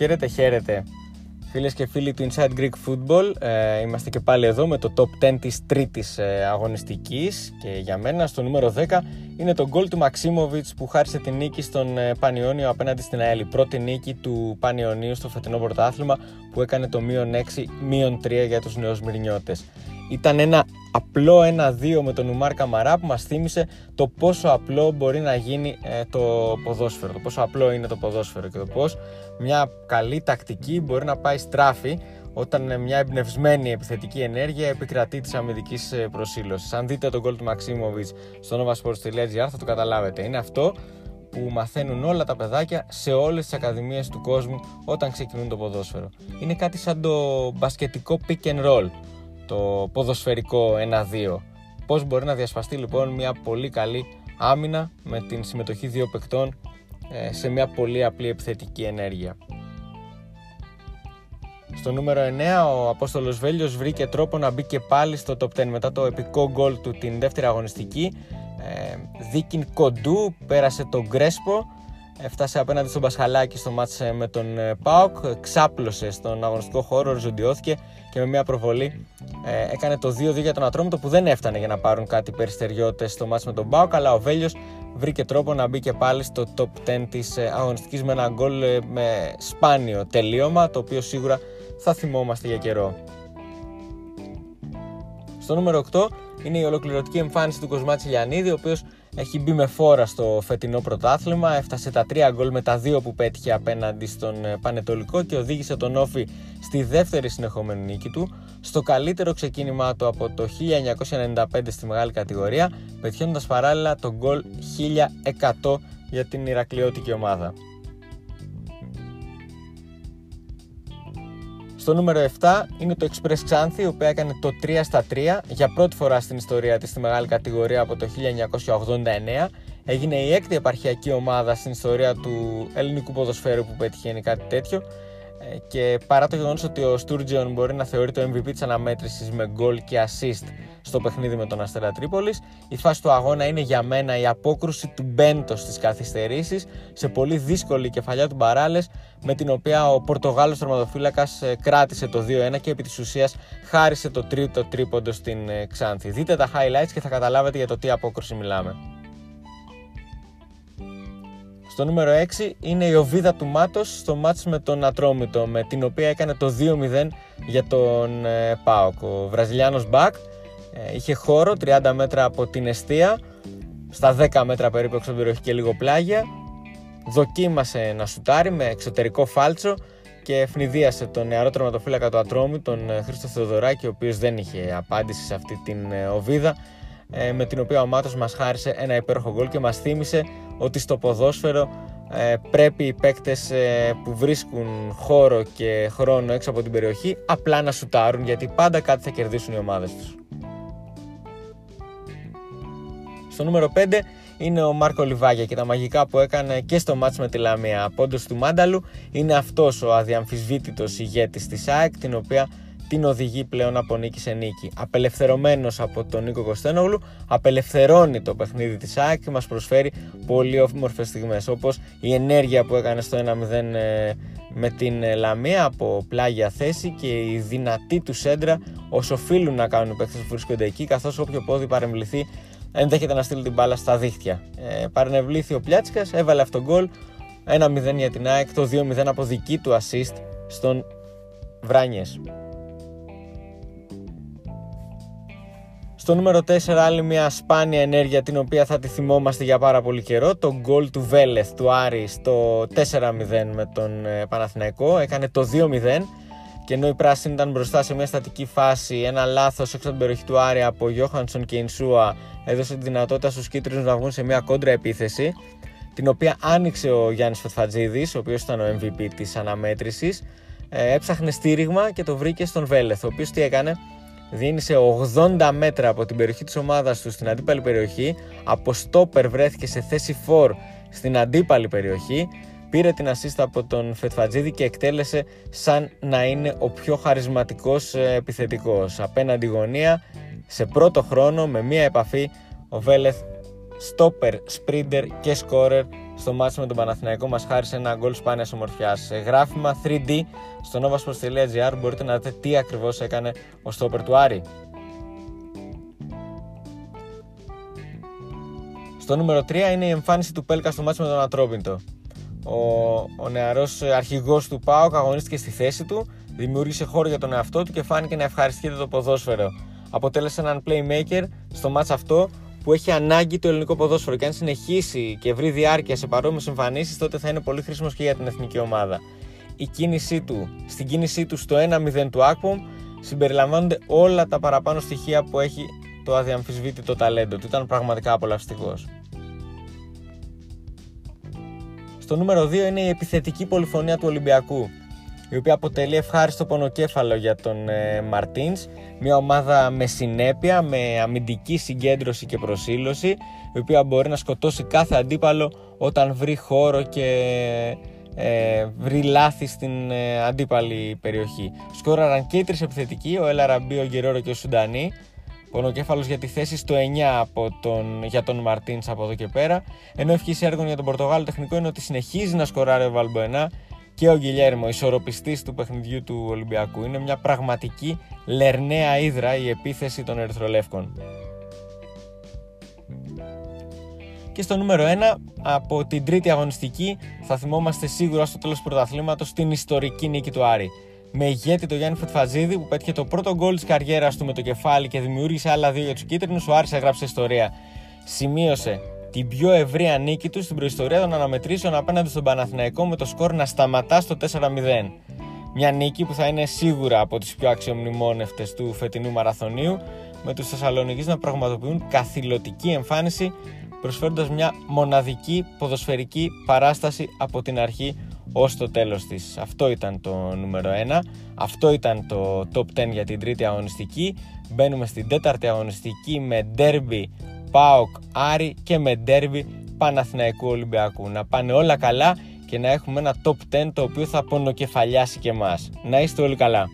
Χαίρετε, χαίρετε. Φίλες και φίλοι του Inside Greek Football, ε, είμαστε και πάλι εδώ με το top 10 της τρίτης ε, αγωνιστικής και για μένα στο νούμερο 10 είναι το γκολ του Μαξίμοβιτς που χάρισε την νίκη στον ε, Πανιόνιο απέναντι στην ΑΕΛ. Πρώτη νίκη του Πανιωνίου στο φετινό πρωτάθλημα που έκανε το μείον 6, μείον 3 για τους νέους Μυρνιώτες. Ήταν ένα απλό 1-2 με τον Ουμάρ Καμαρά που μας θύμισε το πόσο απλό μπορεί να γίνει ε, το ποδόσφαιρο, το πόσο απλό είναι το ποδόσφαιρο και το πώς μια καλή τακτική μπορεί να πάει στράφη όταν μια εμπνευσμένη επιθετική ενέργεια επικρατεί της αμυντικής ε, προσήλωσης. Αν δείτε τον γκολ του Μαξίμοβιτ στο novasports.gr θα το καταλάβετε. Είναι αυτό που μαθαίνουν όλα τα παιδάκια σε όλες τις ακαδημίες του κόσμου όταν ξεκινούν το ποδόσφαιρο. Είναι κάτι σαν το μπασκετικό pick and roll το ποδοσφαιρικό 1-2. Πώς μπορεί να διασπαστεί λοιπόν μια πολύ καλή άμυνα με την συμμετοχή δύο παικτών ε, σε μια πολύ απλή επιθετική ενέργεια. Στο νούμερο 9 ο Απόστολος Βέλιος βρήκε τρόπο να μπει και πάλι στο top 10 μετά το επικό γκολ του την δεύτερη αγωνιστική. Ε, δίκιν κοντού, πέρασε τον Γκρέσπο Έφτασε απέναντι στον Πασχαλάκη στο μάτς ε, με τον ε, ΠΑΟΚ, ξάπλωσε στον αγωνιστικό χώρο, οριζοντιώθηκε και με μια προβολή ε, έκανε το 2-2 για τον Ατρόμητο που δεν έφτανε για να πάρουν κάτι περιστεριώτες στο μάτς με τον ΠΑΟΚ, αλλά ο Βέλιος βρήκε τρόπο να μπει και πάλι στο top 10 της αγωνιστικής με ένα γκολ με σπάνιο τελείωμα, το οποίο σίγουρα θα θυμόμαστε για καιρό. Στο νούμερο 8 είναι η ολοκληρωτική εμφάνιση του Κοσμά Τσιλιανίδη, ο οποίος έχει μπει με φόρα στο φετινό πρωτάθλημα. Έφτασε τα 3 γκολ με τα 2 που πέτυχε απέναντι στον ε, Πανετολικό και οδήγησε τον ΟΦΗ στη δεύτερη συνεχόμενη νίκη του. Στο καλύτερο ξεκίνημά του από το 1995 στη μεγάλη κατηγορία, πετυχαίνοντας παράλληλα τον γκολ 1100 για την Ηρακλειώτικη ομάδα. Στο νούμερο 7 είναι το Express Xanthi, η οποία έκανε το 3 στα 3 για πρώτη φορά στην ιστορία της στη μεγάλη κατηγορία από το 1989. Έγινε η έκτη επαρχιακή ομάδα στην ιστορία του ελληνικού ποδοσφαίρου που πετυχαίνει κάτι τέτοιο ε, και παρά το γεγονός ότι ο Στούρτζιον μπορεί να θεωρεί το MVP της αναμέτρησης με γκολ και assist στο παιχνίδι με τον Αστέρα Τρίπολης, η φάση του αγώνα είναι για μένα η απόκρουση του Μπέντος στις καθυστερήσεις σε πολύ δύσκολη κεφαλιά του Μπαράλες, με την οποία ο Πορτογάλος τερματοφύλακας ε, κράτησε το 2-1 και επί της ουσίας χάρισε το τρίτο τρίποντο στην ε, Ξάνθη. Δείτε τα highlights και θα καταλάβετε για το τι απόκρουση μιλάμε. Στο νούμερο 6 είναι η οβίδα του Μάτος στο μάτς με τον Ατρόμητο με την οποία έκανε το 2-0 για τον ε, ΠΑΟΚ. Ο Βραζιλιάνος Μπακ ε, είχε χώρο 30 μέτρα από την αιστεία στα 10 μέτρα περίπου έξω από και λίγο πλάγια δοκίμασε να σουτάρει με εξωτερικό φάλτσο και ευνηδίασε τον νεαρό τερματοφύλακα του Ατρόμη, τον ε, Χρήστο Θεοδωράκη, ο οποίος δεν είχε απάντηση σε αυτή την οβίδα με την οποία ο Μάτος μας χάρισε ένα υπέροχο γκολ και μας θύμισε ότι στο ποδόσφαιρο ε, πρέπει οι παίκτες ε, που βρίσκουν χώρο και χρόνο έξω από την περιοχή απλά να σουτάρουν γιατί πάντα κάτι θα κερδίσουν οι ομάδες τους. Στο νούμερο 5 είναι ο Μάρκο Λιβάγια και τα μαγικά που έκανε και στο μάτς με τη Λαμία. Πόντος του Μάνταλου είναι αυτός ο αδιαμφισβήτητος ηγέτης της ΑΕΚ την οποία την οδηγεί πλέον από νίκη σε νίκη. Απελευθερωμένος από τον Νίκο Κωστένογλου, απελευθερώνει το παιχνίδι της ΑΕΚ και μας προσφέρει πολύ όμορφες στιγμές, όπως η ενέργεια που έκανε στο 1-0 ε, με την ε, Λαμία από πλάγια θέση και η δυνατή του σέντρα όσο οφείλουν να κάνουν οι παίκτες που βρίσκονται εκεί, καθώς όποιο πόδι παρεμβληθεί ενδέχεται να στείλει την μπάλα στα δίχτυα. Ε, παρενευλήθη ο Πλιάτσικας, έβαλε αυτόν γκολ, 1-0 για την ΑΕΚ, το 2-0 από δική του assist στον Βράνιες. Στο νούμερο 4 άλλη μια σπάνια ενέργεια την οποία θα τη θυμόμαστε για πάρα πολύ καιρό το γκολ του Βέλεθ του Άρη στο 4-0 με τον ε, Παναθηναϊκό. Έκανε το 2-0 και ενώ η πράσινη ήταν μπροστά σε μια στατική φάση ένα λάθος έξω από την περιοχή του Άρη από Γιώχανσον και Ινσούα έδωσε τη δυνατότητα στους κίτρινους να βγουν σε μια κόντρα επίθεση την οποία άνοιξε ο Γιάννης Φετφατζίδης ο οποίος ήταν ο MVP της αναμέτρησης ε, έψαχνε στήριγμα και το βρήκε στον Βέλεθ ο οποίος τι έκανε δίνει σε 80 μέτρα από την περιοχή της ομάδας τους στην αντίπαλη περιοχή από στόπερ βρέθηκε σε θέση 4 στην αντίπαλη περιοχή πήρε την ασίστα από τον Φετφατζίδη και εκτέλεσε σαν να είναι ο πιο χαρισματικός ε, επιθετικός. Απέναντι γωνία σε πρώτο χρόνο με μία επαφή ο Βέλεθ στόπερ, σπρίντερ και σκόρερ στο μάτι με τον Παναθηναϊκό μας χάρισε ένα γκολ σπάνιας ομορφιάς. Σε γράφημα 3D στο novasports.gr μπορείτε να δείτε τι ακριβώς έκανε ο στόπερ του Άρη. Στο νούμερο 3 είναι η εμφάνιση του Πέλκα στο μάτι με τον Ατρόπιντο. Ο, ο νεαρός αρχηγός του ΠΑΟΚ αγωνίστηκε στη θέση του, δημιούργησε χώρο για τον εαυτό του και φάνηκε να ευχαριστιέται το ποδόσφαιρο. Αποτέλεσε έναν playmaker στο μάτς αυτό που έχει ανάγκη το ελληνικό ποδόσφαιρο και αν συνεχίσει και βρει διάρκεια σε παρόμοιες εμφανίσεις, τότε θα είναι πολύ χρήσιμος και για την εθνική ομάδα. Η κίνησή του, στην κίνησή του στο 1-0 του Ακπομ συμπεριλαμβάνονται όλα τα παραπάνω στοιχεία που έχει το αδιαμφισβήτητο ταλέντο του. Ήταν πραγματικά απολαυστικός. Στο νούμερο 2 είναι η επιθετική πολυφωνία του Ολυμπιακού η οποία αποτελεί ευχάριστο πονοκέφαλο για τον ε, Μαρτίνς. Μια ομάδα με συνέπεια, με αμυντική συγκέντρωση και προσήλωση η οποία μπορεί να σκοτώσει κάθε αντίπαλο όταν βρει χώρο και ε, βρει λάθη στην ε, αντίπαλη περιοχή. Σκόραραν και οι τρεις επιθετικοί, ο Ελαραμπή, ο Γκερόρο και ο Σουντανί. Πονοκέφαλος για τη θέση στο 9 από τον, για τον Μαρτίνς από εδώ και πέρα. Ενώ ευχής έργων για τον Πορτογάλο τεχνικό είναι ότι συνεχίζει να σκοράρει ο Βαλμποενά και ο Γκυλιέρμο, ισορροπιστής του παιχνιδιού του Ολυμπιακού. Είναι μια πραγματική λερναία ύδρα η επίθεση των Ερυθρολεύκων. Και στο νούμερο 1, από την τρίτη αγωνιστική, θα θυμόμαστε σίγουρα στο τέλος του πρωταθλήματος την ιστορική νίκη του Άρη. Με ηγέτη το Γιάννη Φετφαζίδη που πέτυχε το πρώτο γκολ της καριέρας του με το κεφάλι και δημιούργησε άλλα δύο για τους κίτρινους, ο Άρης έγραψε ιστορία. Σημείωσε την πιο ευρεία νίκη τους στην προϊστορία των αναμετρήσεων απέναντι στον Παναθηναϊκό με το σκορ να σταματά στο 4-0. Μια νίκη που θα είναι σίγουρα από τις πιο αξιομνημόνευτες του φετινού μαραθωνίου με τους Θεσσαλονικείς να πραγματοποιούν καθηλωτική εμφάνιση προσφέροντας μια μοναδική ποδοσφαιρική παράσταση από την αρχή ως το τέλος της. Αυτό ήταν το νούμερο 1, αυτό ήταν το top 10 για την τρίτη αγωνιστική. Μπαίνουμε στην τέταρτη αγωνιστική με derby ΠΑΟΚ Άρη και με ντέρβι Παναθηναϊκού Ολυμπιακού. Να πάνε όλα καλά και να έχουμε ένα top 10 το οποίο θα πονοκεφαλιάσει και εμάς. Να είστε όλοι καλά.